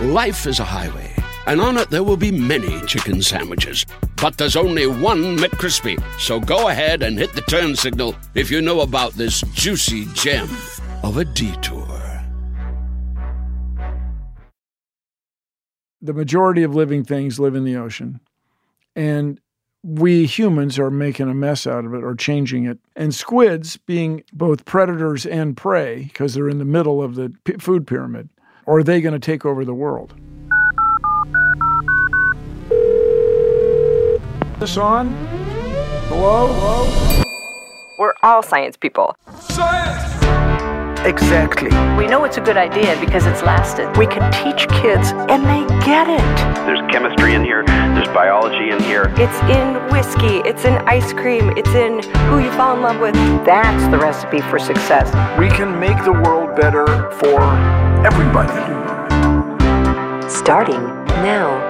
Life is a highway, and on it there will be many chicken sandwiches. But there's only one McCrispy. So go ahead and hit the turn signal if you know about this juicy gem of a detour. The majority of living things live in the ocean. And we humans are making a mess out of it or changing it. And squids, being both predators and prey, because they're in the middle of the p- food pyramid, or are they going to take over the world? This on? Hello? Hello? We're all science people. Science! Exactly. We know it's a good idea because it's lasted. We can teach kids and they get it. There's chemistry in here, there's biology in here. It's in whiskey, it's in ice cream, it's in who you fall in love with. That's the recipe for success. We can make the world better for everybody. Starting now.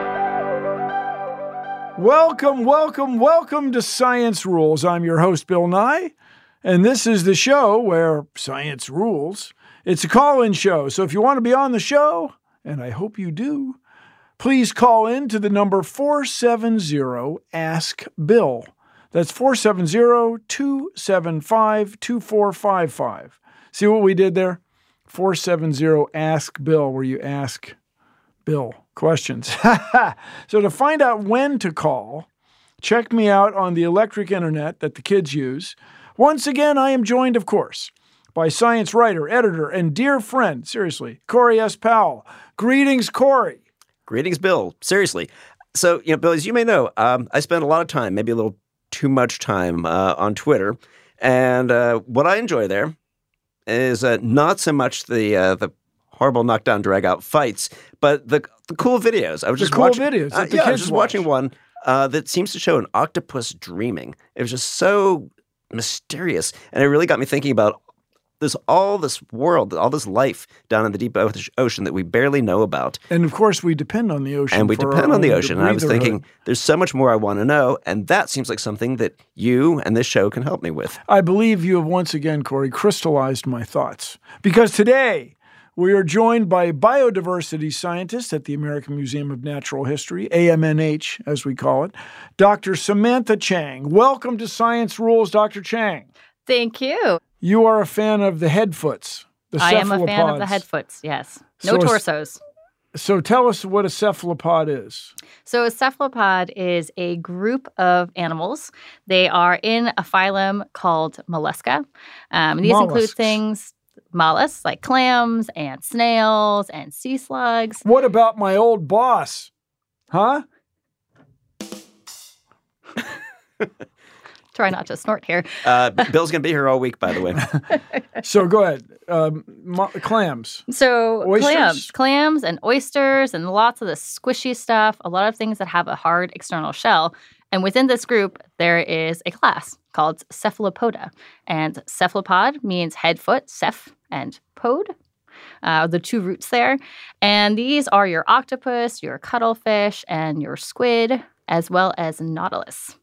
Welcome, welcome, welcome to Science Rules. I'm your host, Bill Nye, and this is the show where science rules. It's a call in show, so if you want to be on the show, and I hope you do, please call in to the number 470 Ask Bill. That's 470 275 2455. See what we did there? 470 Ask Bill, where you ask Bill questions. so to find out when to call, check me out on the electric internet that the kids use. Once again, I am joined, of course, by science writer, editor, and dear friend, seriously, Corey S. Powell. Greetings, Corey. Greetings, Bill. Seriously. So, you know, Bill, as you may know, um, I spend a lot of time, maybe a little too much time, uh, on Twitter. And uh, what I enjoy there is uh, not so much the uh, the horrible knockdown drag out fights, but the the cool videos. I was The just cool watching, videos uh, yeah, I was just watch. watching one uh, that seems to show an octopus dreaming. It was just so mysterious, and it really got me thinking about this all this world, all this life down in the deep ocean that we barely know about. And of course, we depend on the ocean. And we depend on the ocean. And I was thinking, there's so much more I want to know. And that seems like something that you and this show can help me with. I believe you have once again, Corey, crystallized my thoughts. Because today we are joined by biodiversity scientist at the American Museum of Natural History, AMNH as we call it, Dr. Samantha Cheng. Welcome to Science Rules, Dr. Cheng. Thank you. You are a fan of the headfoots, the I am a fan of the cephalopods. headfoots, yes. No So torsos. So tell us what a cephalopod is. So, a cephalopod is a group of animals. They are in a phylum called Mollusca. Um, these include things, mollusks like clams and snails and sea slugs. What about my old boss? Huh? Try not to snort here. Uh, Bill's going to be here all week, by the way. So go ahead. Um, mo- clams. So Oysters? clams, clams and oysters and lots of the squishy stuff, a lot of things that have a hard external shell. And within this group, there is a class called cephalopoda. And cephalopod means head, foot, ceph, and pod, uh, the two roots there. And these are your octopus, your cuttlefish, and your squid, as well as nautilus.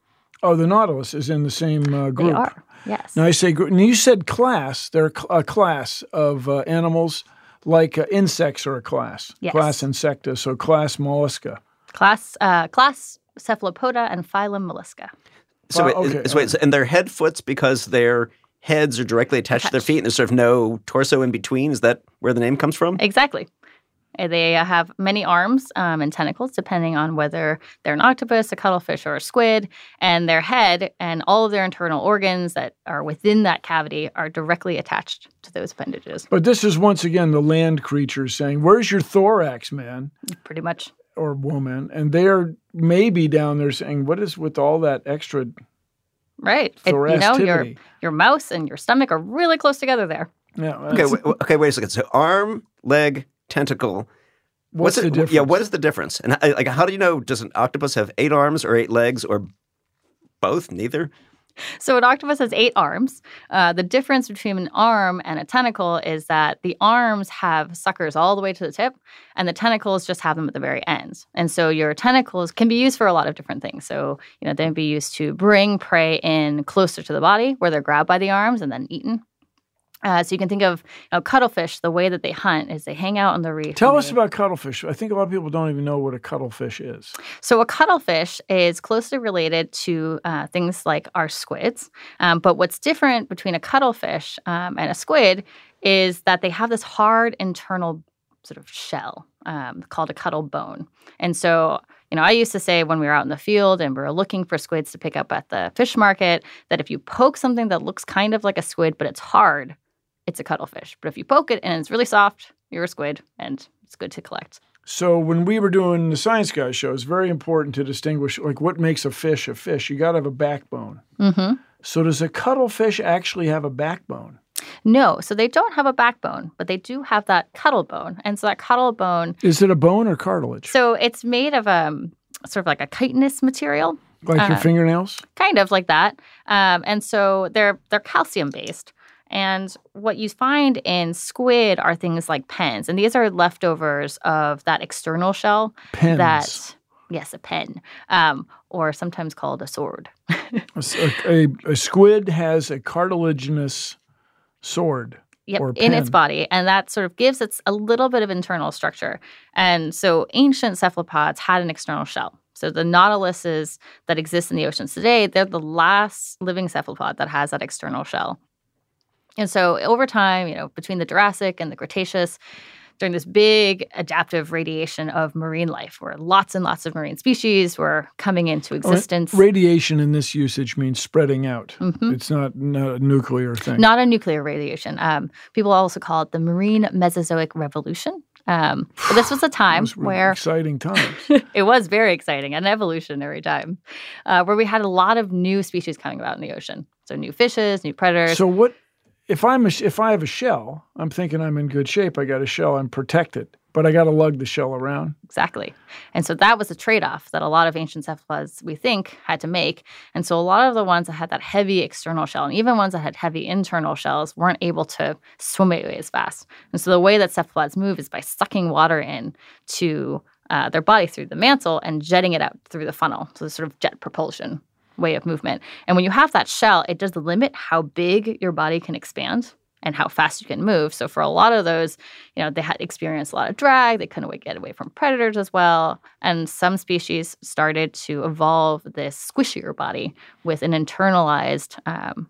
Oh, the nautilus is in the same uh, group. They are, yes. Now I say, gr- now you said class. They're a class of uh, animals, like uh, insects are a class. Yes. Class Insecta, so class Mollusca. Class, uh, class cephalopoda and phylum mollusca. So, Well, wait, okay, so wait, so- and they're head foots because their heads are directly attached to their feet and there's sort of no torso in between. Is that where the name comes from? Exactly. Uh, They uh, have many arms um, and tentacles, depending on whether they're an octopus, a cuttlefish, or a squid. And their head and all of their internal organs that are within that cavity are directly attached to those appendages. But this is once again the land creature saying, "Where's your thorax, man Pretty much. or woman?" And they're maybe down there saying, "What is with all that extra?" Right. It- you know, your, your mouth and your stomach are really close together there. Yeah, Okay, wait, okay, wait a second. So arm, leg, tentacle. What's, the it- difference? Yeah, what is the difference? And uh, like, how do you know? Does an octopus have eight arms or eight legs or both? Neither. So an octopus has eight arms. Uh, the difference between an arm and a tentacle is that the arms have suckers all the way to the tip, and the tentacles just have them at the very end. And so your tentacles can be used for a lot of different things. So you know they can be used to bring prey in closer to the body, where they're grabbed by the arms and then eaten. Uh, so you can think of you know, cuttlefish. The way that they hunt is they hang out on the reef. Tell us they- about cuttlefish. I think a lot of people don't even know what a cuttlefish is. So, a cuttlefish is closely related to uh, things like our squids. Um, but what's different between a cuttlefish um, and a squid is that they have this hard internal sort of shell um, called a cuttle bone. And so, you know, I used to say when we were out in the field and we were looking for squids to pick up at the fish market that if you poke something that looks kind of like a squid, but it's hard, it's a cuttlefish. But if you poke it and it's really soft, you're a squid and it's good to collect. So when we were doing the Science Guys show, it's very important to distinguish like what makes a fish a fish. You got to have a backbone. Mm-hmm. So does a cuttlefish actually have a backbone? No, so they don't have a backbone, but they do have that cuttle bone. And so that cuttle bone, Is it a bone or cartilage? so it's made of um sort of like a chitinous material, like your um, fingernails? kind of like that. Um, and so they're they're calcium based. And what you find in squid are things like pens, and these are leftovers of that external shell Pens. that yes, a pen, um, or sometimes called a sword. A squid has a cartilaginous sword. Yep, in its body, and that sort of gives it a little bit of internal structure. And so, ancient cephalopods had an external shell. So the nautiluses that exist in the oceans today, they're the last living cephalopod that has that external shell. And so, over time, you know, between the Jurassic and the Cretaceous, during this big adaptive radiation of marine life, where lots and lots of marine species were coming into existence. Radiation in this usage means spreading out. Mhm. It's not, not a nuclear thing. Not a nuclear radiation. Um, people also call it the Marine Mesozoic Revolution. Um, but this was a time where exciting times. it was very exciting, an evolutionary time, uh, where we had a lot of new species coming about in the ocean. So new fishes, new predators. so what if I'm a, if I have a shell? I'm thinking I'm in good shape. I got a shell. I'm protected, but I got to lug the shell around. Exactly. And so that was a trade off that a lot of ancient cephalopods, we think, had to make. And so a lot of the ones that had that heavy external shell, and even ones that had heavy internal shells, weren't able to swim away as fast. And so the way that cephalopods move is by sucking water in to uh, their body through the mantle and jetting it out through the funnel. So sort of jet propulsion way of movement. And when you have that shell, it does limit how big your body can expand and how fast you can move. So for a lot of those, you know, they had experienced a lot of drag. They couldn't get away from predators as well. And some species started to evolve this squishier body with an internalized um,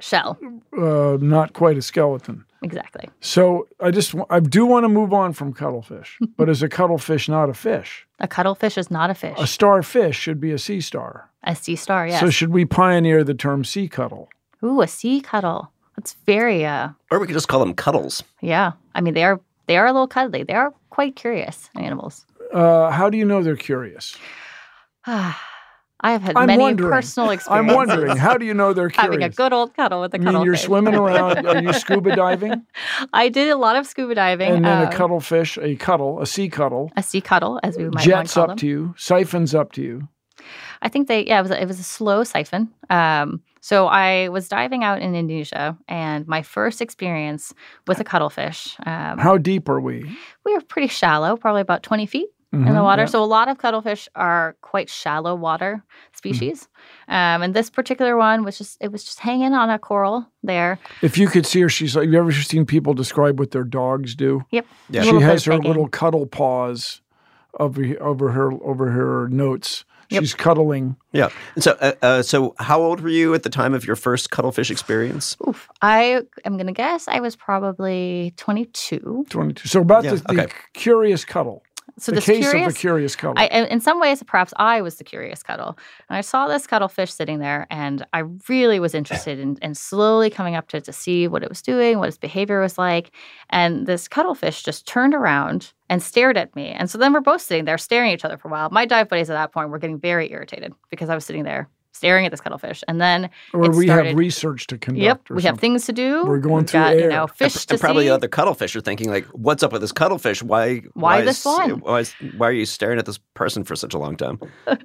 shell. Uh, not quite a skeleton. Exactly. So I just I do want to move on from cuttlefish, but is a cuttlefish not a fish? A cuttlefish is not a fish. A starfish should be a sea star. A sea star, yes. So should we pioneer the term sea cuttle? Ooh, a sea cuttle. That's very uh Or we could just call them cuddles. yeah. I mean they are they are a little cuddly. They are quite curious animals. Uh, how do you know they're curious? I have had I'm many personal I'm wondering. How do you know they're curious? having a good old cuddle with a I mean, you're swimming around. Are you scuba diving? I did a lot of scuba diving. And then uh, a cuttlefish, a cuttle, a sea cuttle, a sea cuddle, as we might jets up them. to you, siphons up to you. I think they, yeah, it was a, it was a slow siphon. Um, so I was diving out in Indonesia, and my first experience with a cuttlefish. Um, How deep are we? we were pretty shallow, probably about twenty feet in the Mhm, water. yeah. So a lot of cuttlefish are quite shallow water species, um, and this particular one was just it was just hanging on a coral there. If you could see her, she's like, have you ever seen people describe what their dogs do? Yep. Yeah. She has her begging. little cuddle paws over over her over her notes. Yep. She's cuddling. Yeah. So, uh, uh, so how old were you at the time of your first cuttlefish experience? Oof. I am gonna guess I was probably twenty two. 22. So about Yeah, the, the okay. curious cuddle. So the this case curious, of the curious cuddle. I, in some ways, perhaps I was the curious cuddle. And I saw this cuttlefish sitting there, and I really was interested in, in slowly coming up to it to see what it was doing, what its behavior was like. And this cuttlefish just turned around and stared at me. And so then we're both sitting there staring at each other for a while. My dive buddies at that point were getting very irritated because I was sitting there staring at this cuttlefish, and then Or it we started, have research to conduct. Yep, or we have things to do. We're going We've through got, air. You know, fish and to probably see. other cuttlefish are thinking like, "What's up with this cuttlefish? Why? Why is- this one?" Why, is, why are you staring at this person for such a long time?"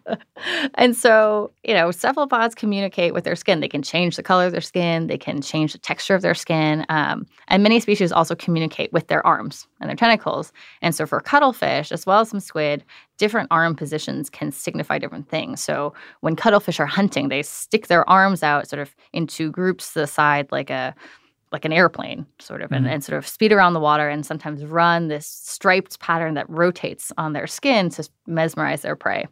And so, you know, cephalopods communicate with their skin. They can change the color of their skin, they can change the texture of their skin. Um, and many species also communicate with their arms and their tentacles. And so, for cuttlefish, as well as some squid, different arm positions can signify different things. So, when cuttlefish are hunting, they stick their arms out sort of into groups to the side, like a like an airplane, sort of, and, and sort of speed around the water and sometimes run this striped pattern that rotates on their skin to mesmerize their prey.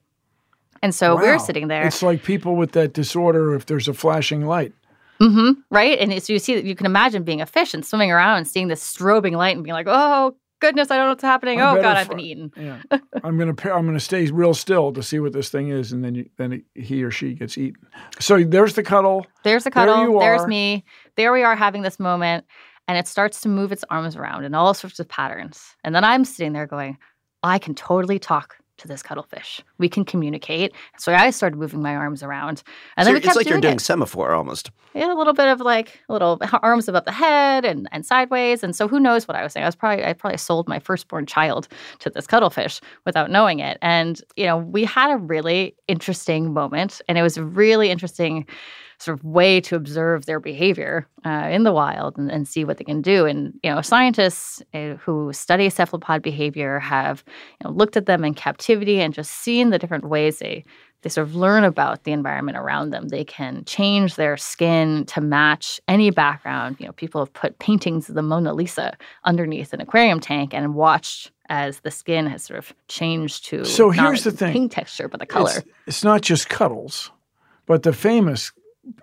And so we're sitting there, It's like people with that disorder if there's a flashing light. hmm right? And so you see that you can imagine being a fish and swimming around and seeing this strobing light and being like, "Oh goodness, I don't know what's happening. I oh God, I've been eaten." Yeah, I'm gonna I'm gonna stay real still to see what this thing is, and then you, then he or she gets eaten. So there's the cuddle. There's the There cuddle. you There's me. There we are having this moment, and it starts to move its arms around in all sorts of patterns. And then I'm sitting there going, "I can totally talk." To this cuttlefish, we can communicate. So I started moving my arms around, and So then we it's kept like you're doing it. semaphore almost. Yeah, a little bit of like little arms above the head and, and sideways. And so who knows what I was saying? I was probably I probably sold my firstborn child to this cuttlefish without knowing it. And you know, we had a really interesting moment, and it was a really interesting sort of way to observe their behavior uh, in the wild and, and see what they can do. And you know, scientists uh, who study cephalopod behavior have you know, looked at them in captivity and just seeing the different ways they they sort of learn about the environment around them. They can change their skin to match any background. You know, people have put paintings of the Mona Lisa underneath an aquarium tank and watched as the skin has sort of changed to So here's the thing. pink texture, but the color. It's, it's not just cuddles, but the famous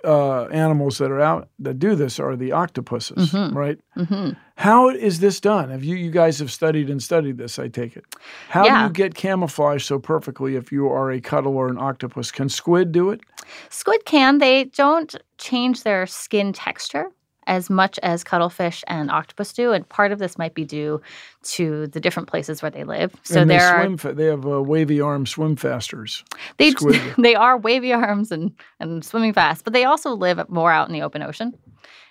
uh, animals that are out that do this are the octopuses, Mhm. right? hmm How is this done? Have you you guys have studied and studied this? I take it. How do you get camouflage so perfectly if you are a cuttle or an octopus? Can squid do it? Squid can. They don't change their skin texture as much as cuttlefish and octopus do, and part of this might be due to the different places where they live. So and they there are swim. Fa- they have uh, wavy arm swim fasters. They Squid. they are wavy arms and and swimming fast, but they also live more out in the open ocean.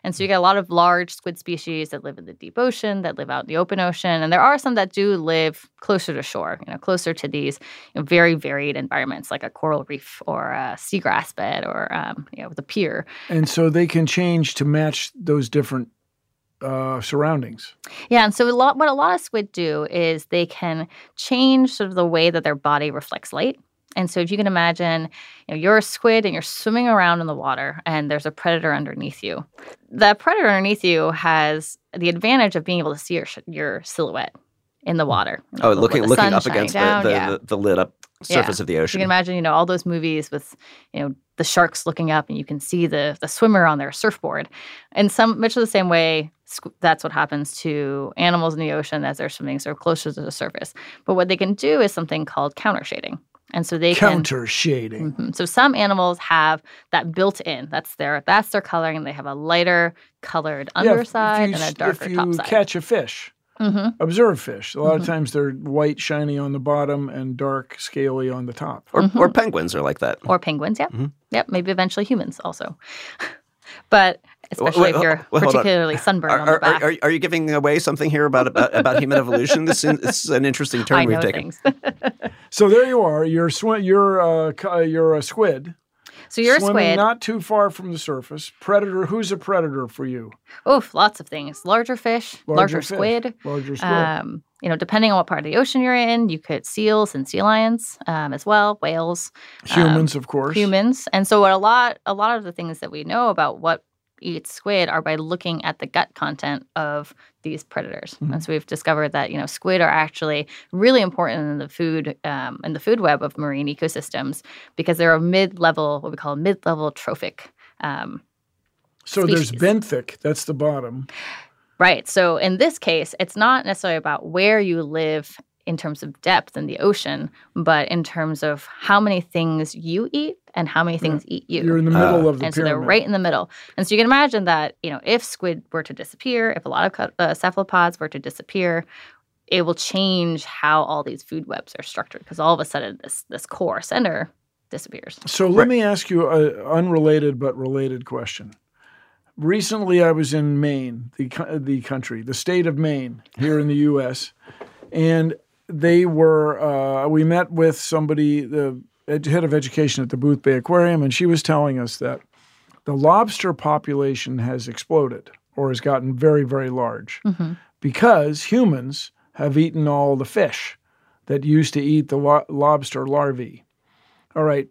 And so you get a lot of large squid species that live in the deep ocean, that live out in the open ocean, and there are some that do live closer to shore, you know, closer to these you know, very varied environments, like a coral reef or a seagrass bed or um, you know the pier. And so they can change to match those different uh, surroundings. Yeah, and so a lot, what a lot of squid do is they can change sort of the way that their body reflects light. And so if you can imagine, you know, you're a squid and you're swimming around in the water and there's a predator underneath you. That predator underneath you has the advantage of being able to see your, your silhouette in the hmm. water. You know, Oh, with looking looking up against down, the, the, yeah. the, the lit up Yeah. surface of the ocean. You can imagine, you know, all those movies with, you know, the sharks looking up and you can see the the swimmer on their surfboard. And some much of the same way, that's what happens to animals in the ocean as they're swimming sort of closer to the surface. But what they can do is something called counter shading. And so they Counter shading. Mhm. So some animals have that built in. That's their that's their coloring, they have a lighter colored Yeah, if- if underside you and a s- darker top side. If you catch a fish, hmm observe fish. A lot Mhm. of times they're white, shiny on the bottom and dark, scaly on the top. or, Mm-hmm. or penguins are like that. Or penguins, yeah. Mhm. Yep, maybe eventually humans also. but especially wait, if you're wait, hold on. particularly sunburned Are, on the are, back. are, are you giving away something here about about, about human evolution? This is, this is an interesting turn I we've know taken. things. So there you are. You're swi- You're uh, you're a squid. so you're a swimming squid. not too far from the surface. Predator. Who's a predator for you? Oof, lots of things. Larger fish, larger, fish. squid. Larger squid. Um, you know, depending on what part of the ocean you're in, you could seals and sea lions um, as well, whales, humans, of course. humans. And so what a lot a lot of the things that we know about what eats squid are by looking at the gut content of these predators. Mhm. And so we've discovered that you know squid are actually really important in the food um, in the food web of marine ecosystems because they're a mid-level, what we call a mid-level trophic. Um, So there's benthic. That's the bottom. Right. So in this case, it's not necessarily about where you live in terms of depth in the ocean, but in terms of how many things you eat and how many things eat you. You're in the middle of the and so they're right in the middle. And so you can imagine that, you know, if squid were to disappear, if a lot of uh, cephalopods were to disappear, it will change how all these food webs are structured because all of a sudden this this core center disappears. So let me ask you an unrelated but related question. Recently, I was in Maine, the the country, the state of Maine, here in the U.S., and they were. Uh, we met with somebody, the ed- head of education at the Boothbay Aquarium, and she was telling us that the lobster population has exploded or has gotten very, very large because humans have eaten all the fish that used to eat the lo- lobster larvae. All right.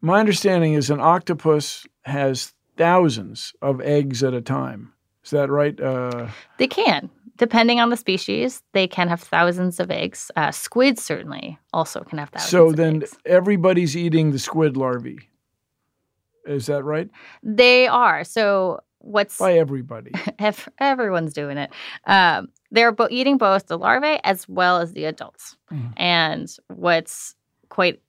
My understanding is an octopus has thousands of eggs at a time. Is that right? Uh, They can, depending on the species, they can have thousands of eggs. Uh, squids certainly also can have thousands. so then eggs. everybody's eating the squid larvae. Is that right? they are. So what's By everybody. ev- everyone's doing it. Um, they're bo- eating both the larvae as well as the adults. Mhm. And what's quite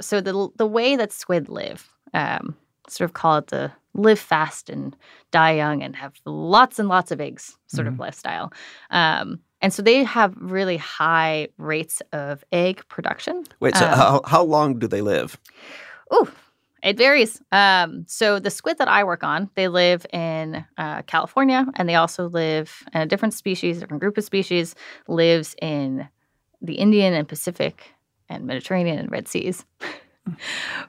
so the the way that squid live, um, sort of call it the live fast and die young and have lots and lots of eggs sort of lifestyle. Um, and so they have really high rates of egg production. Wait, so Um, how, how long do they live? Oh, it varies. Um, so the squid that I work on, they live in uh, California, and they also live in a different species, different group of species, lives in the Indian and Pacific and Mediterranean and Red Seas.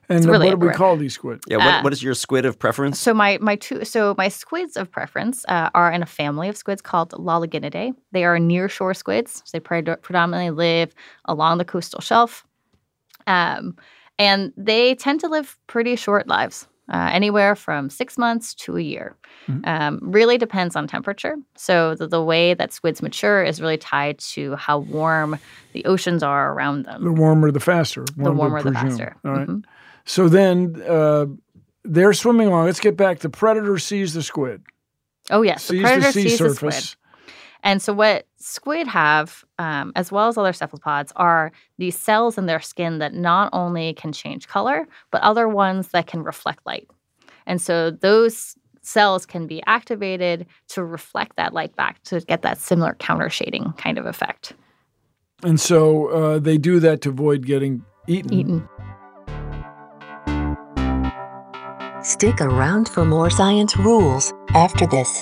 And really what do we call these squid? Yeah, what, uh, what is your squid of preference? So my my two so my squids of preference uh, are in a family of squids called Loliginidae. They are nearshore squids. So they pred- predominantly live along the coastal shelf, um, and they tend to live pretty short lives, uh, anywhere from six months to a year. Um, really depends on temperature. So the, the way that squids mature is really tied to how warm the oceans are around them. The warmer, the faster. The warmer, the faster. All right. Mhm. So then uh, they're swimming along. Let's get back. The predator sees the squid, Oh yes, the predator the sea sees the squid. Surface. And so, what squid have, um, as well as other cephalopods, are these cells in their skin that not only can change color, but other ones that can reflect light. And so, those cells can be activated to reflect that light back to get that similar counter shading kind of effect. And so uh, they do that to avoid getting eaten. Eaten. Stick around for more science rules after this.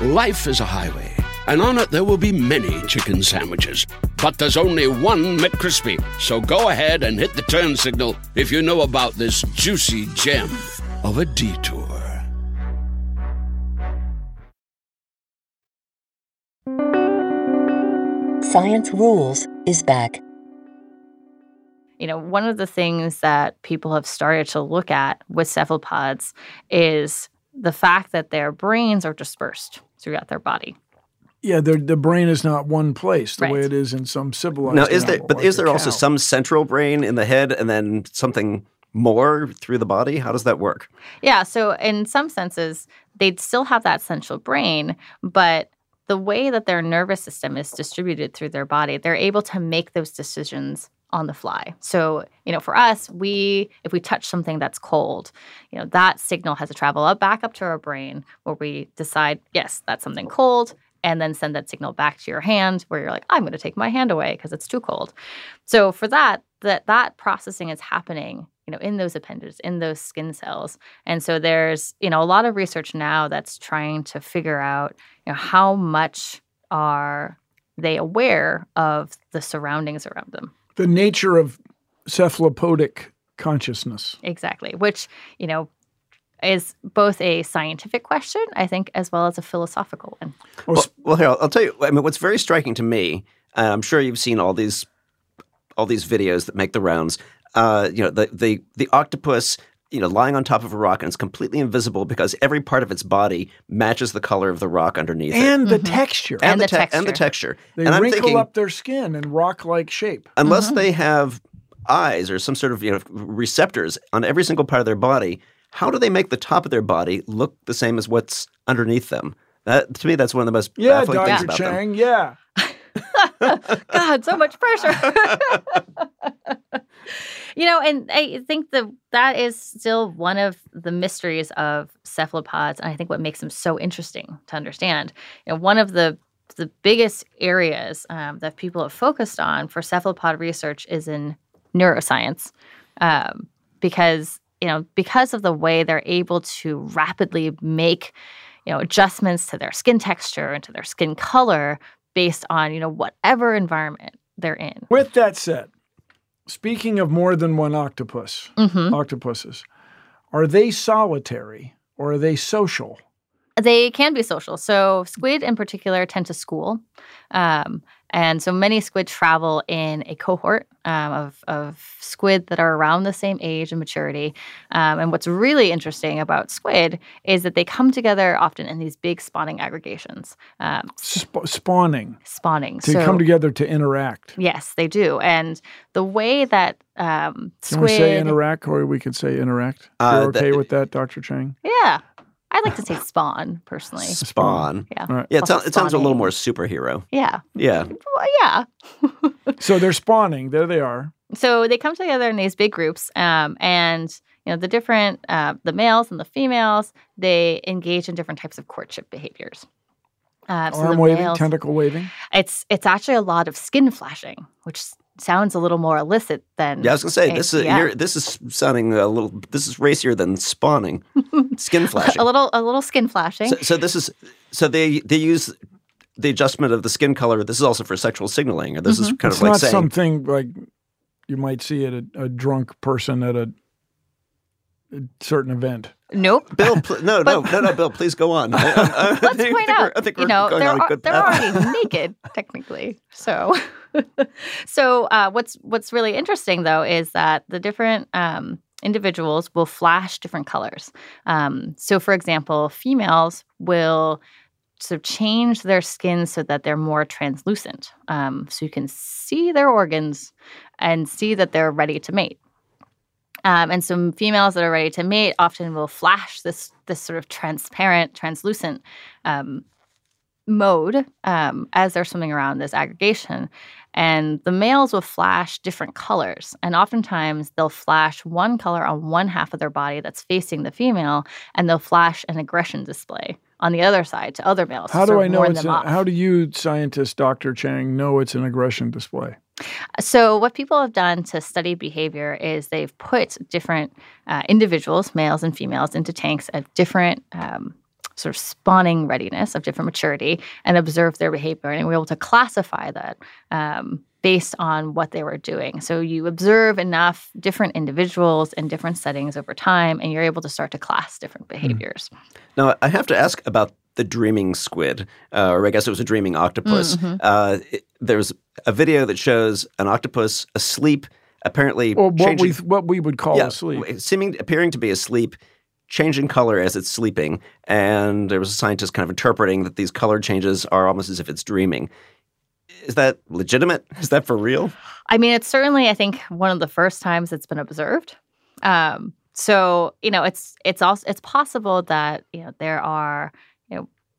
Life is a highway, and on it there will be many chicken sandwiches. But there's only one McCrispy. So go ahead and hit the turn signal if you know about this juicy gem of a detour. Science Rules is back. You know, one of the things that people have started to look at with cephalopods is the fact that their brains are dispersed throughout their body. Yeah, the the brain is not one place the way it is in some civilized. Now, is there but like is there also some central brain in the head and then something more through the body? How does that work? Yeah. So, in some senses, they'd still have that central brain, but the way that their nervous system is distributed through their body, they're able to make those decisions on the fly. So, you know, for us, we if we touch something that's cold, you know, that signal has to travel up back up to our brain where we decide, yes, that's something cold, and then send that signal back to your hand where you're like, I'm going to take my hand away because it's too cold. So for that, that that processing is happening, you know, in those appendages, in those skin cells. And so there's, you know, a lot of research now that's trying to figure out, you know, how much are they aware of the surroundings around them. The nature of cephalopodic consciousness? Exactly, which, you know, is both a scientific question, I think, as well as a philosophical one. Well, Well, well here I'll, I'll tell you. I mean, what's very striking to me, and I'm sure you've seen all these, all these videos that make the rounds. Uh, you know, the the the octopus you know, lying on top of a rock and it's completely invisible because every part of its body matches the color of the rock underneath it. And the mm-hmm. texture. And, the, te- and the texture. They and I'm wrinkle thinking, up their skin in rock-like shape. unless mm-hmm. they have eyes or some sort of you know receptors on every single part of their body, how do they make the top of their body look the same as what's underneath them? That to me, that's one of the most Yeah, baffling things Dr. about them. Cheng. Yeah. God, so much pressure. you know, and I think that that is still one of the mysteries of cephalopods, and I think what makes them so interesting to understand. You know, one of the the biggest areas um, that people have focused on for cephalopod research is in neuroscience, um, because you know because of the way they're able to rapidly make you know adjustments to their skin texture and to their skin color based on you know whatever environment they're in. With that said, speaking of more than one octopus, Mhm. octopuses, are they solitary or are they social? They can be social. So squid in particular tend to school. Um, and so many squid travel in a cohort um, of, of squid that are around the same age and maturity. Um, and what's really interesting about squid is that they come together often in these big spawning aggregations. Um, Sp- spawning. spawning. To so, come together to interact. Yes, they do. And the way that um, Can we say interact or we could say interact? Uh, You're okay that- with that, Dr. Cheng? Yeah. I like to say spawn personally. Spawn. Yeah. All right. Yeah, it, Also sounds, it sounds a little more superhero. Yeah. Yeah. Well, yeah. So they're spawning. There they are. so they come together in these big groups um, and you know the different uh, the males and the females they engage in different types of courtship behaviors uh, so Arm waving, males- tentacle waving. it's it's actually a lot of skin flashing which sounds a little more illicit than Yeah, I was gonna say a- this is yeah. you're, this is sounding a little. This is racier than spawning, skin flashing. a little a little skin flashing So, so this is so they they use the adjustment of the skin color. This is also for sexual signaling, or this is Mm-hmm. kind it's of like not saying something like you might see at a, a drunk person at a, a certain event. Nope Bill. Pl- no, no, no, no, Bill. Please go on. I, I, I Let's point I think out, we're- I think you we're know, going they're, on a al- good they're already naked technically. So, so uh, what's what's really interesting though is that the different um, individuals will flash different colors. Um, so, for example, females will sort of change their skin so that they're more translucent, um, so you can see their organs and see that they're ready to mate. Um, and some females that are ready to mate often will flash this this sort of transparent, translucent um, mode um, as they're swimming around this aggregation. And the males will flash different colors. And oftentimes they'll flash one color on one half of their body that's facing the female, and they'll flash an aggression display on the other side to other males. How do I know it's? An, how do you, scientist Dr. Cheng, know it's an aggression display? So, what people have done to study behavior is they've put different uh, individuals, males and females, into tanks at different um, sort of spawning readiness of different maturity and observe their behavior. And we're able to classify that um, based on what they were doing. So, you observe enough different individuals in different settings over time, and you're able to start to class different behaviors. Now, I have to ask about the dreaming squid, uh, or I guess it was a dreaming octopus. Mhm. Uh, it, there's a video that shows an octopus asleep, apparently Or what changing, we what we would call yeah, asleep. seeming appearing to be asleep, changing color as it's sleeping, and there was a scientist kind of interpreting that these color changes are almost as if it's dreaming. Is that legitimate? Is that for real? I mean, it's certainly, I think, one of the first times it's been observed. Um, so you know, it's it's also it's possible that you know there are you know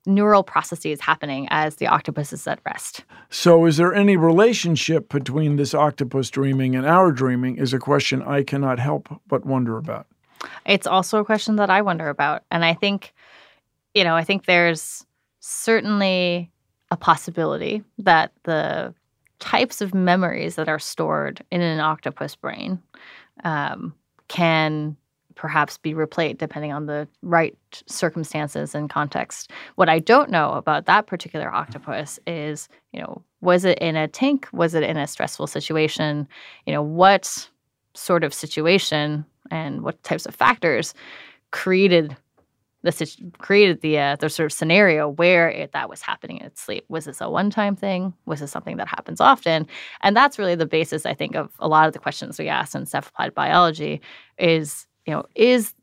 neural processes happening as the octopus is at rest. So, is there any relationship between this octopus dreaming and our dreaming? Is a question I cannot help but wonder about. It's also a question that I wonder about, and I think, you know, I think there's certainly a possibility that the types of memories that are stored in an octopus brain um, can perhaps be replayed depending on the right circumstances and context. What I don't know about that particular octopus is, you know, was it in a tank? Was it in a stressful situation? You know, what sort of situation and what types of factors created the created the uh, the sort of scenario where it, that was happening in its sleep. Was this a one time thing? Was this something that happens often? And that's really the basis, I think, of a lot of the questions we ask in cephalopod biology. Is you know, is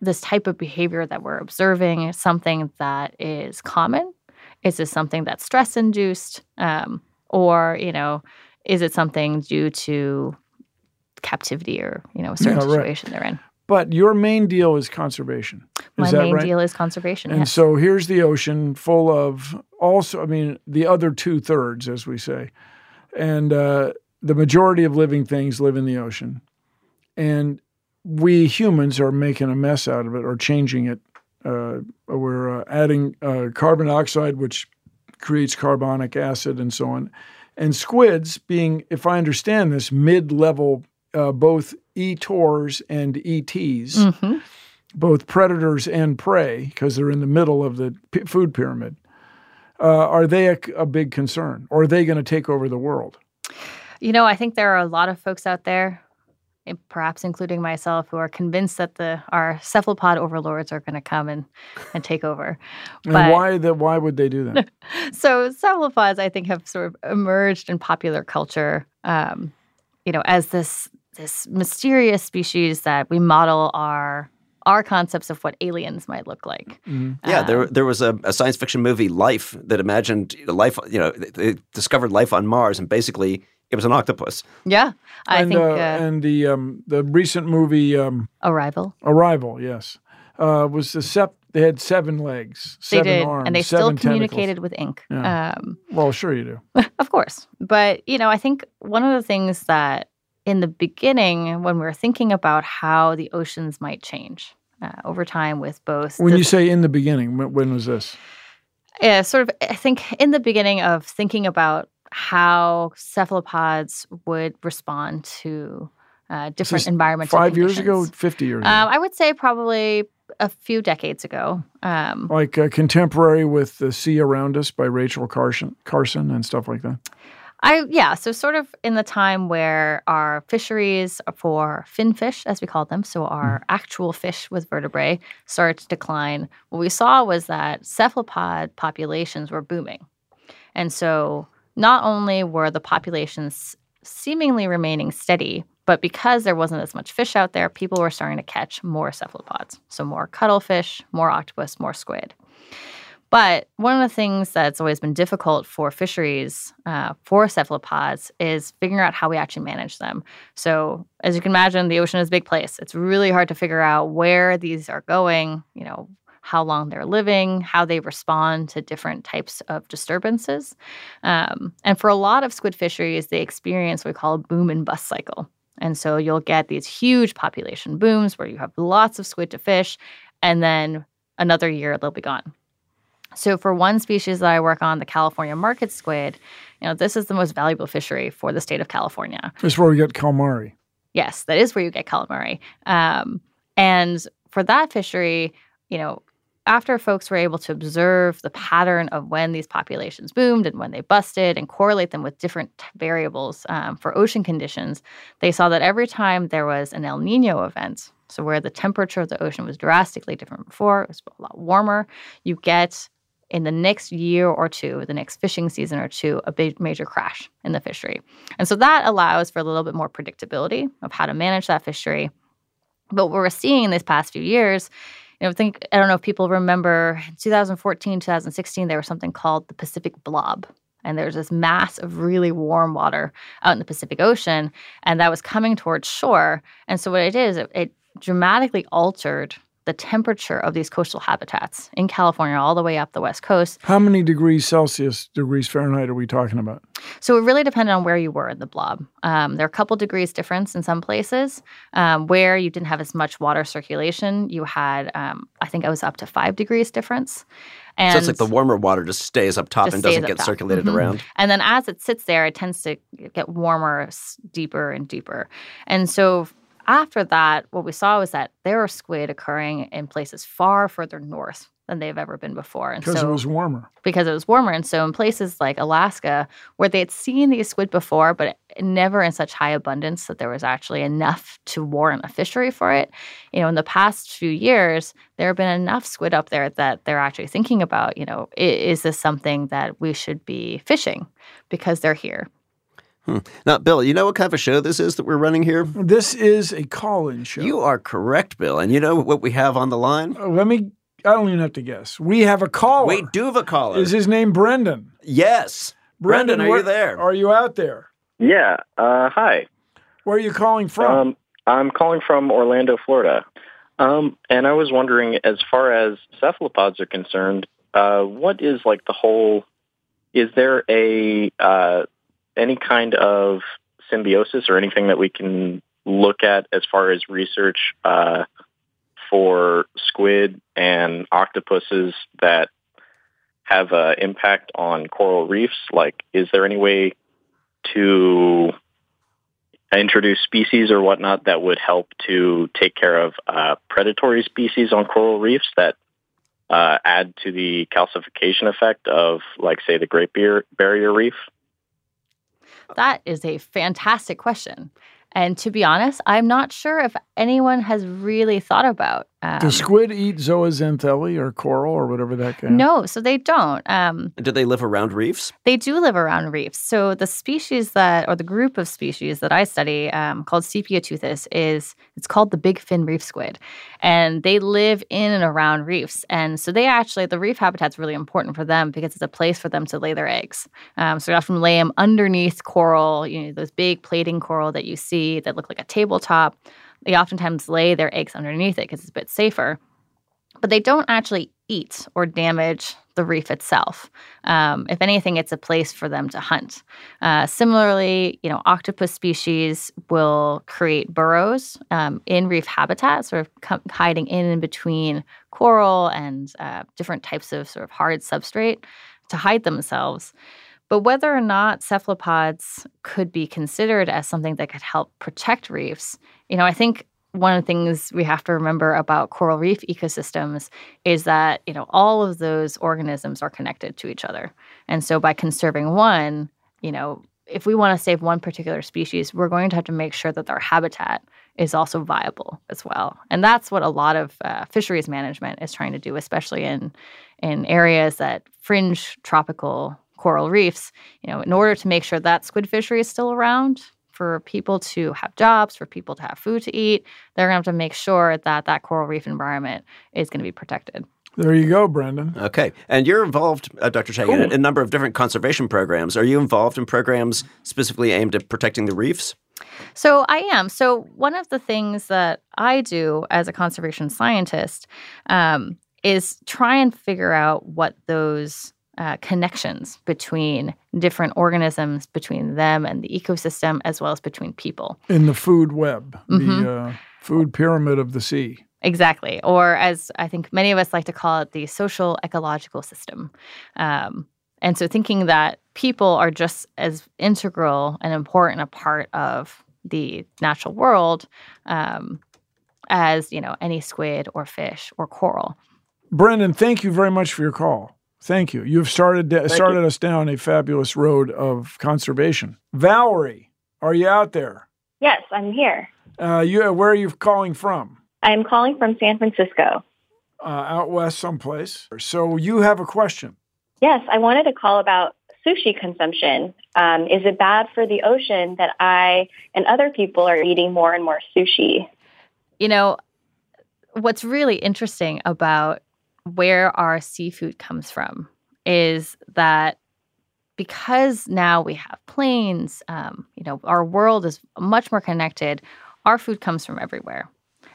this type of behavior that we're observing something that is common? Is this something that's stress induced? Um, or, you know, is it something due to captivity or, you know, a certain Yeah, right. situation they're in? But your main deal is conservation. Is My main right? deal is conservation. And yes. so here's the ocean full of also, I mean, the other two thirds, as we say. And uh, the majority of living things live in the ocean. And we humans are making a mess out of it or changing it. Uh, we're uh, adding uh, carbon dioxide, which creates carbonic acid and so on. And squids, being, if I understand this, mid level, uh, both ETORs and ETs Mhm. both predators and prey, because they're in the middle of the p- food pyramid, uh, are they a, a big concern? Or are they going to take over the world? You know, I think there are a lot of folks out there, perhaps including myself, who are convinced that the our cephalopod overlords are going to come and, and take over. And why that? Why would they do that? So cephalopods, I think, have sort of emerged in popular culture, um, you know, as this this mysterious species that we model our our concepts of what aliens might look like. Yeah, there Um, there was a, a science fiction movie, Life, that imagined life. You know, they, they discovered life on Mars, and basically it was an octopus. Yeah, I and, think uh, uh, and the um, the recent movie um, Arrival. Arrival, yes, uh, was the sep- They had seven legs, They seven did, arms, and they still seven tentacles. communicated with ink. Yeah. Um, Well, sure you do. Of course. But, you know, I think one of the things that in the beginning, when we were thinking about how the oceans might change uh, over time with both. When the- you say in the beginning, when, when was this? yeah, sort of, I think in the beginning of thinking about how cephalopods would respond to uh, different this environmental Five years ago, fifty years ago, Um, I would say probably a few decades ago. Um, like uh, contemporary with the sea around us by Rachel Carson, Carson and stuff like that. I yeah, so sort of in the time where our fisheries for finfish, as we call them, so our actual fish with vertebrae, started to decline. What we saw was that cephalopod populations were booming, and so not only were the populations seemingly remaining steady, but because there wasn't as much fish out there, people were starting to catch more cephalopods, so more cuttlefish, more octopus, more squid. But one of the things that's always been difficult for fisheries uh, for cephalopods is figuring out how we actually manage them. So, as you can imagine, the ocean is a big place. It's really hard to figure out where these are going, you know, how long they're living, how they respond to different types of disturbances. Um, and for a lot of squid fisheries, they experience what we call a boom and bust cycle. And so you'll get these huge population booms where you have lots of squid to fish, and then another year they'll be gone. So for one species that I work on, the California market squid, you know, this is the most valuable fishery for the state of California. This is where we get calamari. Yes, that is where you get calamari. Um, and for that fishery, you know, after folks were able to observe the pattern of when these populations boomed and when they busted and correlate them with different variables um, for ocean conditions, they saw that every time there was an El Nino event, so where the temperature of the ocean was drastically different before, it was a lot warmer, you get in the next year or two, the next fishing season or two, a big major crash in the fishery. And so that allows for a little bit more predictability of how to manage that fishery. But what we're seeing in these past few years, you know, think I don't know if people remember in 2014, 2016, there was something called the Pacific Blob. And there's this mass of really warm water out in the Pacific Ocean, and that was coming towards shore. And so what it is, it, it dramatically altered the temperature of these coastal habitats in California all the way up the west coast. How many degrees Celsius, degrees Fahrenheit are we talking about? So it really depended on where you were in the blob. Um, there are a couple degrees difference in some places um, where you didn't have as much water circulation. You had, um, I think, I was up to five degrees difference. And so it's like the warmer water just stays up top and doesn't get top. circulated Mhm. around. And then as it sits there, it tends to get warmer, s- deeper and deeper. And so after that, what we saw was that there are squid occurring in places far further north than they've ever been before. And Because so it was warmer. because it was warmer. And so in places like Alaska, where they had seen these squid before, but never in such high abundance that there was actually enough to warrant a fishery for it, you know, in the past few years, there have been enough squid up there that they're actually thinking about, you know, is this something that we should be fishing because they're here? Now, Bill, you know what kind of a show this is that we're running here? This is a call-in show. You are correct, Bill. And you know what we have on the line? Uh, let me. I don't even have to guess. We have a caller. We do have a caller. Is his name Brendan? yes. Brendan, are where- you there? Are you out there? Yeah. Uh, hi. Where are you calling from? Um, I'm calling from Orlando, Florida. Um, and I was wondering, as far as cephalopods are concerned, uh, what is like the whole? Is there a uh, any kind of symbiosis or anything that we can look at as far as research uh, for squid and octopuses that have an impact on coral reefs? Like, is there any way to introduce species or whatnot that would help to take care of uh, predatory species on coral reefs that uh, add to the calcification effect of, like, say, the Great Barrier Reef? That is a fantastic question. And to be honest, I'm not sure if anyone has really thought about. Um, Does squid eat zooxanthellae or coral or whatever that guy? no, so they don't. Um, Do they live around reefs? They do live around reefs. So the species that, or the group of species that I study, um, called Sepioteuthis, is it's called the big fin reef squid, and they live in and around reefs. And so they actually, the reef habitat's really important for them because it's a place for them to lay their eggs. Um, so we often lay them underneath coral, you know, those big plating coral that you see that look like a tabletop. They oftentimes lay their eggs underneath it because it's a bit safer but they don't actually eat or damage the reef itself. Um, if anything, it's a place for them to hunt. Uh, similarly, you know, octopus species will create burrows um, in reef habitat, sort of com- hiding in and between coral and uh, different types of sort of hard substrate to hide themselves. But whether or not cephalopods could be considered as something that could help protect reefs, you know, I think one of the things we have to remember about coral reef ecosystems is that you know all of those organisms are connected to each other. And so by conserving one you know if we want to save one particular species we're going to have to make sure that their habitat is also viable as well. And that's what a lot of uh, fisheries management is trying to do especially in in areas that fringe tropical coral reefs. You know in order to make sure that squid fishery is still around for people to have jobs, for people to have food to eat, they're going to have to make sure that that coral reef environment is going to be protected. There you go, Brendan. Okay. And you're involved, uh, Dr. Cheng, in a, a number of different conservation programs. Are you involved in programs specifically aimed at protecting the reefs? So I am. So one of the things that I do as a conservation scientist um, is try and figure out what those uh, connections between different organisms, between them and the ecosystem, as well as between people. In the food web, Mhm. the uh, food pyramid of the sea. Exactly. Or as I think many of us like to call it, the social ecological system. Um, and so thinking that people are just as integral and important a part of the natural world um, as, you know, any squid or fish or coral. Brendan, thank you very much for your call. Thank you. You've started started us down a fabulous road of conservation. Valerie, are you out there? Yes, I'm here. Uh, you, where are you calling from? I'm calling from San Francisco. Uh, out west, someplace. So you have a question. Yes, I wanted to call about sushi consumption. Um, is it bad for the ocean that I and other people are eating more and more sushi? You know, what's really interesting about where our seafood comes from is that because now we have planes, um, you know, our world is much more connected. Our food comes from everywhere.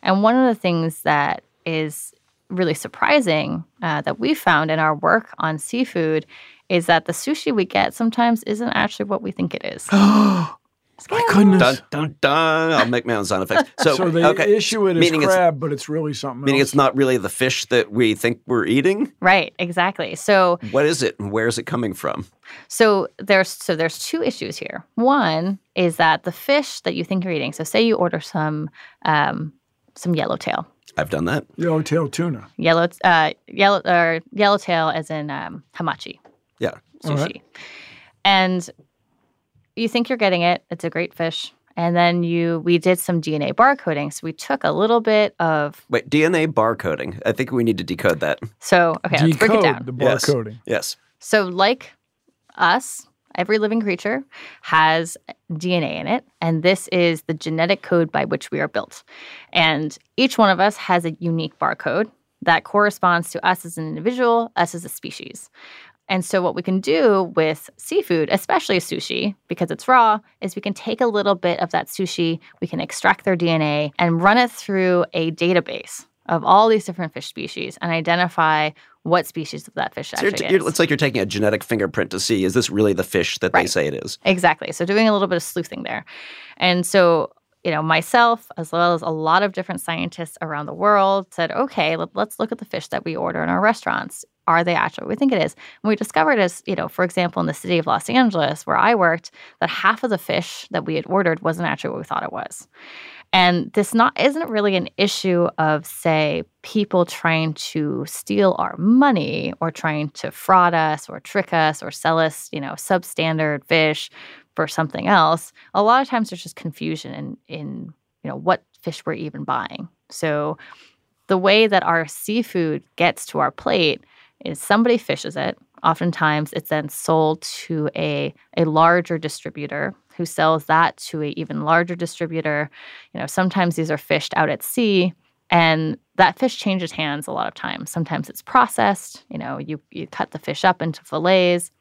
And one of the things that is really surprising uh, that we found in our work on seafood is that the sushi we get sometimes isn't actually what we think it is. My goodness. Dun, dun, dun. I'll make my own sound effects. So, So, they okay. issue it as meaning it's- crab, but it's really something Meaning else. it's not really the fish that we think we're eating? Right, exactly. So What is it and where is it coming from? So there's so there's two issues here. One is that the fish that you think you're eating. So say you order some um, some yellowtail, I've done that. Yellowtail tuna. yellow uh, yellow or yellowtail as in um, hamachi Yeah. Sushi, right. and you think you're getting it. It's a great fish. And then you, we did some DNA barcoding. So we took a little bit of. Wait, DNA barcoding. I think we need to decode that. So okay, let's break it down. the Yes. barcoding. Yes. So, like us, every living creature has DNA in it, and this is the genetic code by which we are built. And each one of us has a unique barcode that corresponds to us as an individual, us as a species. And so, what we can do with seafood, especially sushi, because it's raw, is we can take a little bit of that sushi, we can extract their DNA and run it through a database of all these different fish species and identify what species of that fish So actually t- is. it's like you're taking a genetic fingerprint to see is this really the fish that they say it is. Exactly. So doing a little bit of sleuthing there. And so, you know, myself, as well as a lot of different scientists around the world, said, okay, let's look at the fish that we order in our restaurants. Are they actually what we think it is? And we discovered is, you know, for example, in the city of Los Angeles, where I worked, that half of the fish that we had ordered wasn't actually what we thought it was. And this not isn't really an issue of, say, people trying to steal our money or trying to fraud us or trick us or sell us, you know, substandard fish for something else. A lot of times there's just confusion in in, you know, what fish we're even buying. So the way that our seafood gets to our plate is somebody fishes it. Oftentimes it's then sold to a a larger distributor who sells that to an even larger distributor. You know, sometimes these are fished out at sea and that fish changes hands a lot of times. Sometimes it's processed, you know, you you cut the fish up into fillets.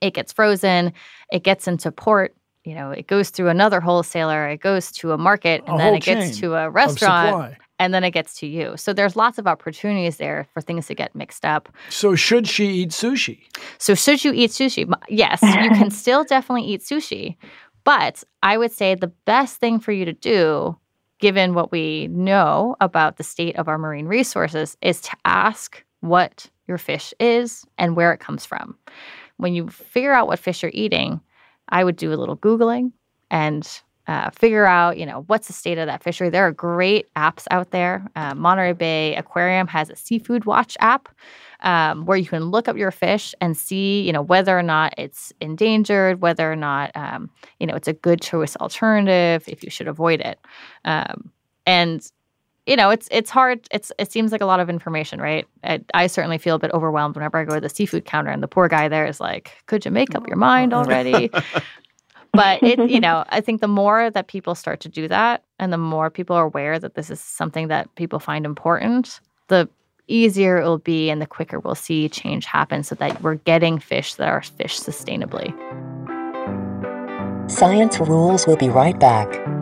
It gets frozen, it gets into port, you know, it goes through another wholesaler, it goes to a market, and A then it gets to a restaurant. And then it gets to you. So there's lots of opportunities there for things to get mixed up. So should she eat sushi? So should you eat sushi? Yes, you can still definitely eat sushi. But I would say the best thing for you to do, given what we know about the state of our marine resources, is to ask what your fish is and where it comes from. When you figure out what fish you're eating, I would do a little Googling and uh, figure out, you know, what's the state of that fishery. There are great apps out there. Uh, Monterey Bay Aquarium has a seafood watch app um, where you can look up your fish and see, you know, whether or not it's endangered, whether or not, um, you know, it's a good choice alternative, if you should avoid it. Um, and you know, it's it's hard. It's it seems like a lot of information, right? I, I certainly feel a bit overwhelmed whenever I go to the seafood counter, and the poor guy there is like, "Could you make up your mind already?" but it, you know, I think the more that people start to do that, and the more people are aware that this is something that people find important, the easier it will be, and the quicker we'll see change happen, so that we're getting fish that are fished sustainably. Science Rules will be right back.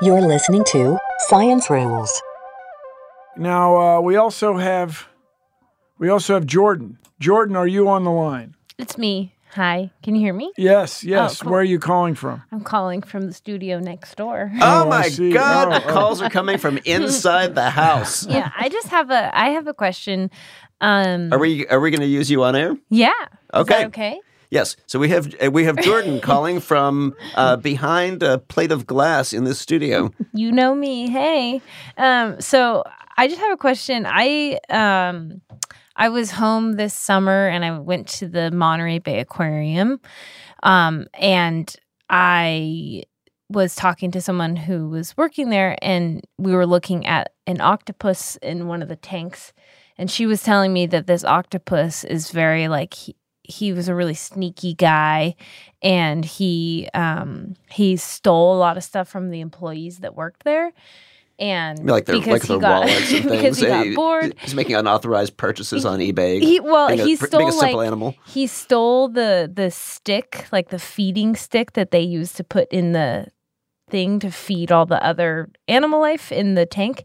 You're listening to Science Rules. Now uh, we also have we also have Jordan. Jordan, are you on the line? It's me. Hi. Can you hear me? Yes, yes. Oh, cool. Where are you calling from? I'm calling from the studio next door. Oh, I my. God! Oh, oh. calls are coming from inside the house. yeah, I just have a I have a question. Um Are we are we going to use you on air? Yeah. Is Okay. that okay? Yes. So we have uh, we have Jordan calling from uh, behind a plate of glass in this studio. You know me. Hey. Um so I just have a question. I um I was home this summer and I went to the Monterey Bay Aquarium. Um and I was talking to someone who was working there and we were looking at an octopus in one of the tanks and she was telling me that this octopus is very like he, he was a really sneaky guy and he um he stole a lot of stuff from the employees that worked there and Like their because like he their got, wallets and things. because he got He- bored He's making unauthorized purchases on eBay. he well being a, he being stole a simple like animal. he stole the the stick like the feeding stick that they used to put in the thing to feed all the other animal life in the tank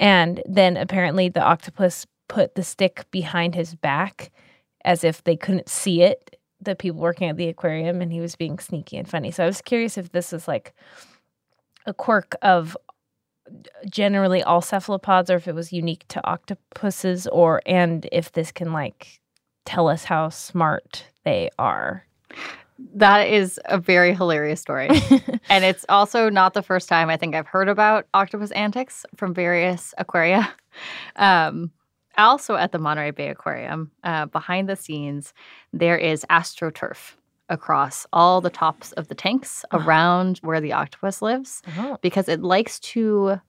and then apparently the octopus put the stick behind his back as if they couldn't see it the people working at the aquarium and he was being sneaky and funny. So I was curious if this is like a quirk of generally all cephalopods or if it was unique to octopuses or and if this can like tell us how smart they are. That is a very hilarious story. and it's also not the first time I think I've heard about octopus antics from various aquaria. Um, also at the Monterey Bay Aquarium, uh, behind the scenes, there is astroturf across all the tops of the tanks around where the octopus lives Oh. because it likes to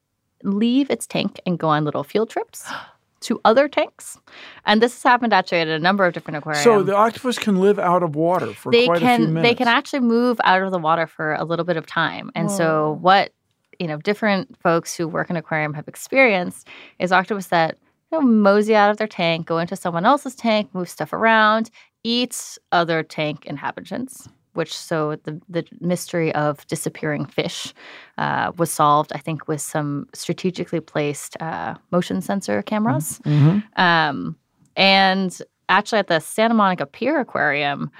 leave its tank and go on little field trips to other tanks. And this has happened actually at a number of different aquariums. So the octopus can live out of water for they quite a few can minutes. they can actually move out of the water for a little bit of time. And Whoa. so what you know different folks who work in aquarium have experienced is octopus that you know, mosey out of their tank, go into someone else's tank, move stuff around, eats other tank inhabitants. Which so the the mystery of disappearing fish uh, was solved, I think, with some strategically placed uh, motion sensor cameras. Mhm. Um, and actually, at the Santa Monica Pier Aquarium,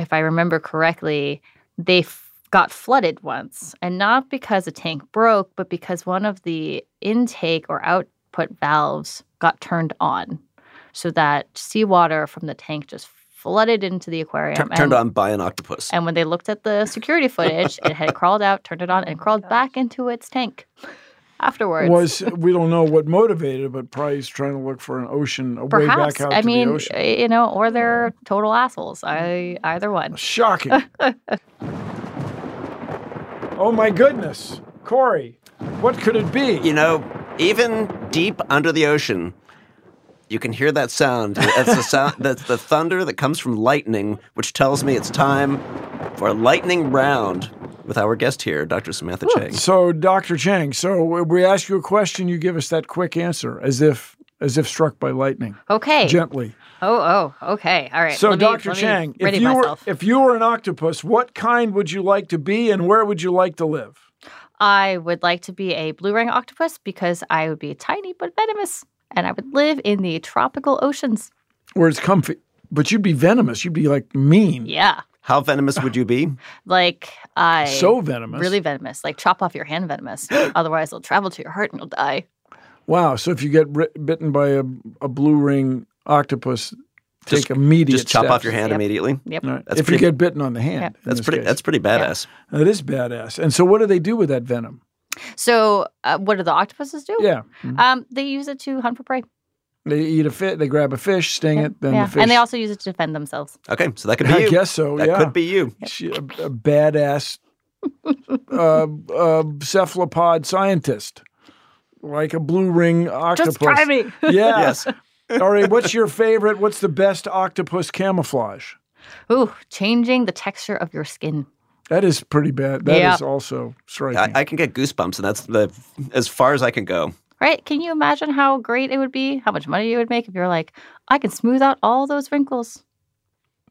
if I remember correctly, they f- got flooded once, and not because a tank broke, but because one of the intake or output valves got turned on, so that seawater from the tank just flooded into the aquarium. Tur- turned and- on by an octopus. And when they looked at the security footage, it had crawled out, turned it on, and oh crawled back into its tank afterwards. was we don't know what motivated it, but probably he's trying to look for an ocean a way back Perhaps. out I to mean, the ocean. Eh, you know, or they're total assholes. I either one. Shocking. oh my goodness, Corey, what could it be? You know, even deep under the ocean, you can hear that sound. That's the sound. That's the thunder that comes from lightning, which tells me it's time for a lightning round with our guest here, Dr. Samantha Cheng. So, Dr. Cheng, so we ask you a question, you give us that quick answer, as if as if struck by lightning, Okay. gently. Oh, oh, okay. All right. So, Let me- Dr. me Cheng, if you myself. were if you were an octopus, what kind would you like to be, and where would you like to live? I would like to be a blue ring octopus because I would be tiny but venomous, and I would live in the tropical oceans. Where it's comfy, but you'd be venomous. You'd be like mean. Yeah. How venomous would you be? Like I So venomous. really venomous. Like chop off your hand venomous. Otherwise, it'll travel to your heart and you'll die. Wow. So if you get ri- bitten by a, a blue ring octopus, take immediate Just chop off your hand immediately. Yep. All right. That's if pretty- you get bitten on the hand. Yep. That's this pretty. case. That's pretty badass. That is badass. And so, what do they do with that venom? So, uh, what do the octopuses do? Yeah, Um, they use it to hunt for prey. they eat a fish. They grab a fish, sting it, then yeah, the fish. and they also use it to defend themselves. Okay, so that could be I you. guess so. That yeah, could be you. She, a, a badass uh, uh, cephalopod scientist, like a blue ring octopus. Just try me. Yeah. Yes. All right. What's your favorite? What's the best octopus camouflage? Ooh, changing the texture of your skin. That is pretty bad. That is Yeah. also striking. I, I can get goosebumps, and that's the as far as I can go. Right? Can you imagine how great it would be? How much money you would make if you're like, I can smooth out all those wrinkles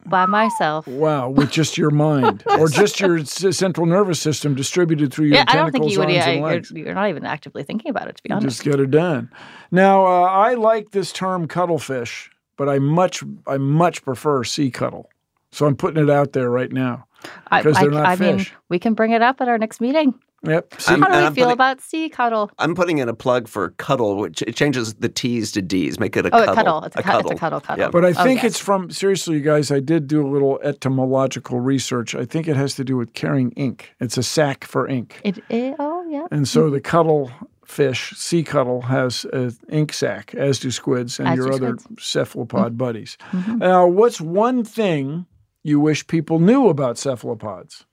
by myself. Wow, with just your mind or just your central nervous system distributed through your Yeah, I don't tentacles, think you would. Yeah, and you're, legs. you're not even actively thinking about it, to be You honest. just get it done. Now, uh, I like this term cuttlefish, but I much I much prefer sea cuttle. So I'm putting it out there right now I, because I, they're not I mean, fish. we can bring it up at our next meeting. Yep. Sea, How do we I'm feel putting- about sea cuddle? I'm putting in a plug for cuddle, which it changes the T's to D's, make it a cuddle. Oh, a cuddle. cuddle. It's a, cu- It's a cuddle, cuddle. Yeah. but I Oh, think yes. it's from seriously, you guys. I did do a little etymological research. I think it has to do with carrying ink. It's a sack for ink, It, it, oh, yeah. and so the cuttle fish, sea cuddle, has an ink sac, as do squids and As your other squids. cephalopod buddies. Mhm. Now, what's one thing you wish people knew about cephalopods?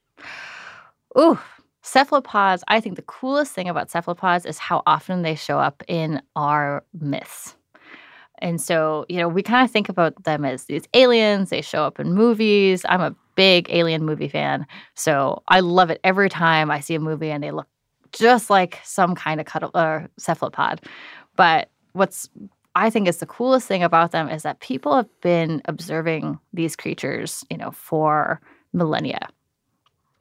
Ooh, cephalopods. I think the coolest thing about cephalopods is how often they show up in our myths. And so, you know, we kind of think about them as these aliens. They show up in movies. I'm a big alien movie fan. So I love it every time I see a movie and they look just like some kind of cuddle, or cephalopod. But what's I think is the coolest thing about them is that people have been observing these creatures, you know, for millennia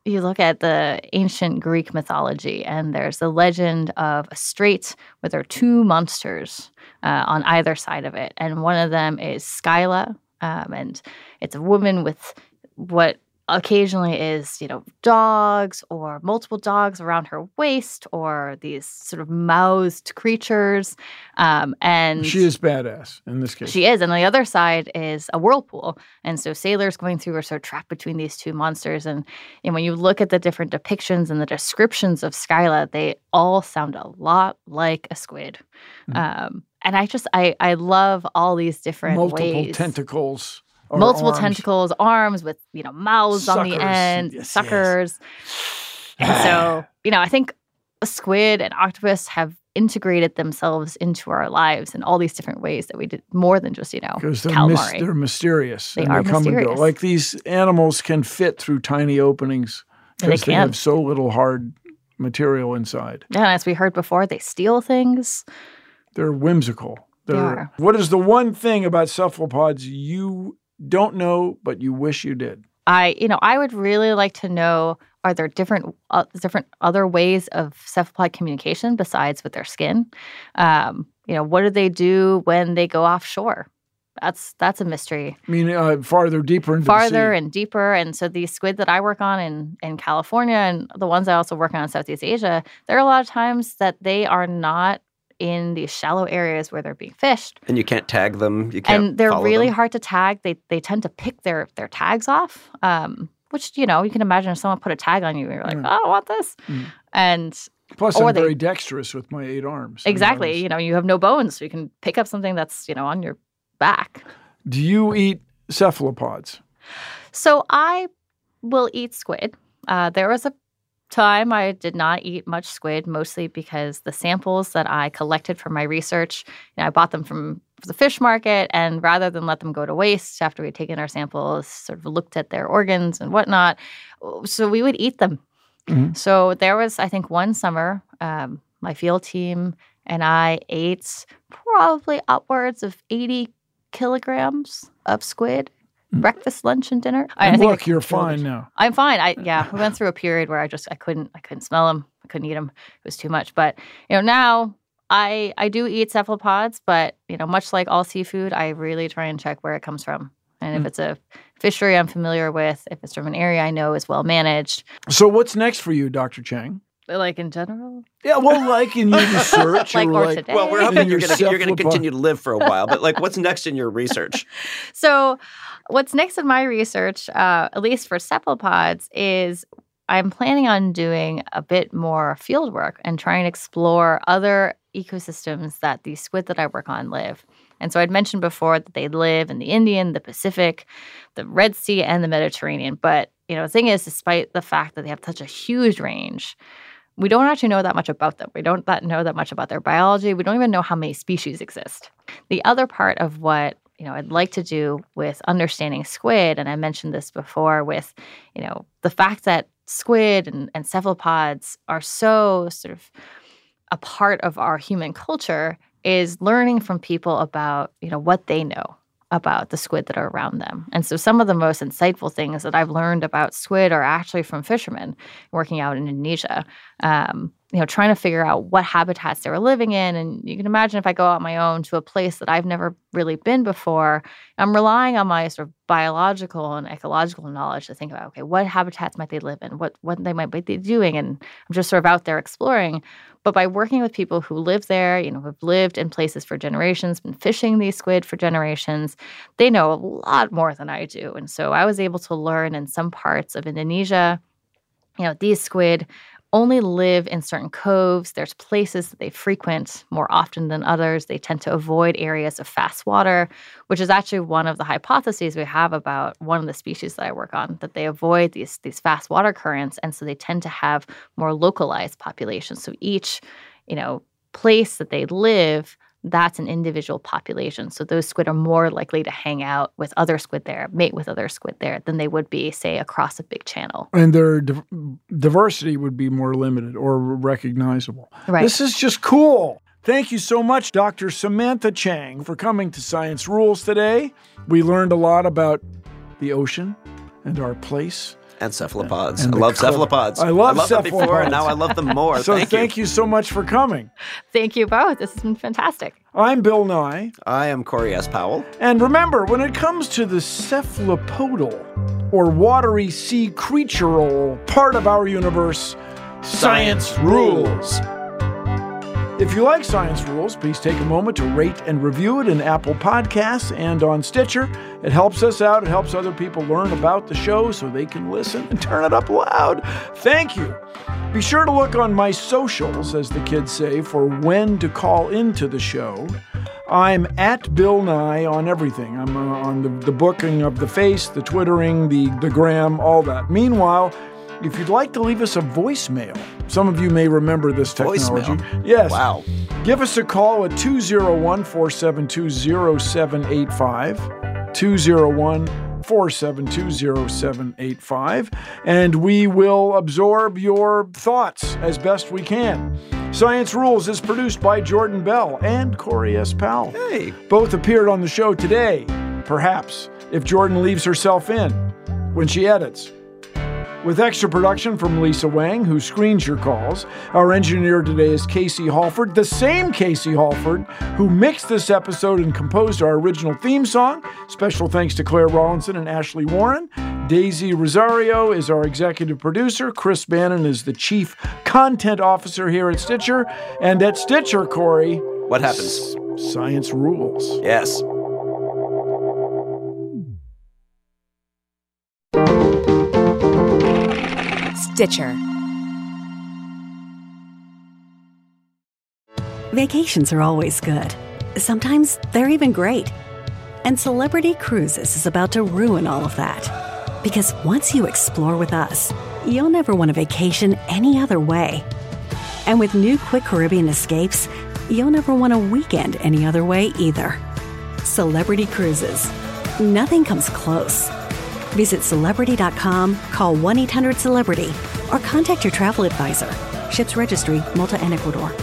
you look at the ancient Greek mythology, and there's the legend of a strait where there are two monsters uh, on either side of it. And one of them is Scylla, um, and it's a woman with what occasionally is, you know, dogs or multiple dogs around her waist or these sort of mouthed creatures. Um, and She is badass in this case. she is. And the other side is a whirlpool. And so sailors going through are sort of trapped between these two monsters. And, and when you look at the different depictions and the descriptions of Scylla, they all sound a lot like a squid. Hmm. Um, and I just, I, I love all these different Multiple ways. tentacles. Or Multiple arms. tentacles, arms with, you know, mouths on the end, Yes, yes. suckers. And so, you know, I think a squid and octopus have integrated themselves into our lives in all these different ways that we did more than just, you know, Because they're, mis- they're mysterious. They are they come and go. mysterious. Like these animals can fit through tiny openings And they because they, have so little hard material inside. Yeah, and as we heard before, they steal things. They're whimsical. They They're, are. What is the one thing about cephalopods you don't know but you wish you did? I, you know, I would really like to know are there different uh, different other ways of cephalopod communication besides with their skin? Um, you know, what do they do when they go offshore? That's that's a mystery. I mean, uh, farther deeper into Farther the sea. and deeper, and so these squid that I work on in in California and the ones I also work on in Southeast Asia, there are a lot of times that they are not in these shallow areas where they're being fished And you can't tag them. You can't. and they're really them. hard to tag. They they tend to pick their their tags off, um, which you know you can imagine if someone put a tag on you, you're like, Mm. oh, I don't want this, Mm. and Plus, I'm they- very dexterous with my eight arms. I mean, I exactly, was- you know, you have no bones, so you can pick up something that's you know on your back. Do you eat cephalopods? So I will eat squid. Uh, there was a time I did not eat much squid, mostly because the samples that I collected for my research, you know, I bought them from the fish market, and rather than let them go to waste after we'd taken our samples, sort of looked at their organs and whatnot, so we would eat them. Mhm. So there was, I think, one summer, um, my field team and I ate probably upwards of 80 kilograms of squid, breakfast, lunch, and dinner. I- I And think I look, you're fine now. I'm fine. I yeah, we went through a period where I just I couldn't I couldn't smell them. I couldn't eat them. It was too much. But you know now I I do eat cephalopods, but you know much like all seafood, I really try and check where it comes from. And if Mm. it's a fishery I'm familiar with, if it's from an area I know is well managed, So, what's next for you, Dr. Cheng? Like in general, Yeah, well, like in your research, Like, or or like, today. Well, we're hoping you're going to you're going to continue to live for a while. But like, what's next in your research? So, what's next in my research, uh, at least for cephalopods, is I'm planning on doing a bit more field work and trying to explore other ecosystems that the squid that I work on live. And so I'd mentioned before that they live in the Indian, the Pacific, the Red Sea, and the Mediterranean. But you know, the thing is, despite the fact that they have such a huge range, we don't actually know that much about them. We don't that know that much about their biology. We don't even know how many species exist. The other part of what you know I'd like to do with understanding squid, and I mentioned this before with you know the fact that squid and, and cephalopods are so sort of a part of our human culture is learning from people about you know what they know about the squid that are around them. And so some of the most insightful things that I've learned about squid are actually from fishermen working out in Indonesia. Um, you know, trying to figure out what habitats they were living in. And you can imagine if I go out on my own to a place that I've never really been before, I'm relying on my sort of biological and ecological knowledge to think about, okay, what habitats might they live in? What what they might be doing? And I'm just sort of out there exploring. But by working with people who live there, you know, who've lived in places for generations, been fishing these squid for generations, they know a lot more than I do. And so I was able to learn in some parts of Indonesia, you know, these squid only live in certain coves. There's places that they frequent more often than others. They tend to avoid areas of fast water, which is actually one of the hypotheses we have about one of the species that I work on, that they avoid these, these fast water currents. And so they tend to have more localized populations. So each, you know, place that they live, that's an individual population. So those squid are more likely to hang out with other squid there, mate with other squid there, than they would be, say, across a big channel. and their div- diversity would be more limited or recognizable. Right. This is just cool. Thank you so much, Dr. Samantha Cheng, for coming to Science Rules today. We learned a lot about the ocean and our place. And cephalopods. And I the love cl- cephalopods. I love them before, and now I love them more. So thank, thank, you. so much for coming. Thank you both. This has been fantastic. I'm Bill Nye. I am Corey S. Powell. And remember, when it comes to the cephalopodal or watery sea creatural part of our universe, science rules. If you like Science Rules, please take a moment to rate and review it in Apple Podcasts and on Stitcher. It helps us out. It helps other people learn about the show so they can listen and turn it up loud. Thank you. Be sure to look on my socials, as the kids say, for when to call into the show. I'm at Bill Nye on everything. I'm uh, on the, the booking of the face, the twittering, the, the gram, all that. Meanwhile, if you'd like to leave us a voicemail, some of you may remember this technology. Voicemail? Yes. Wow. Give us a call at 201 472 0785. 201 472 0785. And we will absorb your thoughts as best we can. Science Rules is produced by Jordan Bell and Corey S. Powell. Hey. Both appeared on the show today, perhaps, if Jordan leaves herself in when she edits. With extra production from Lisa Wang, who screens your calls. Our engineer today is Casey Halford, the same Casey Halford who mixed this episode and composed our original theme song. Special thanks to Claire Rawlinson and Ashley Warren. Daisy Rosario is our executive producer. Chris Bannon is the chief content officer here at Stitcher. And at Stitcher, Corey. What happens? s- science rules. Yes. Stitcher. Vacations are always good. Sometimes they're even great. And Celebrity Cruises is about to ruin all of that. Because once you explore with us, you'll never want a vacation any other way. And with new Quick Caribbean escapes, you'll never want a weekend any other way either. Celebrity Cruises. Nothing comes close. Visit celebrity.com, call 1 800 Celebrity, or contact your travel advisor. Ships registry, Malta and Ecuador.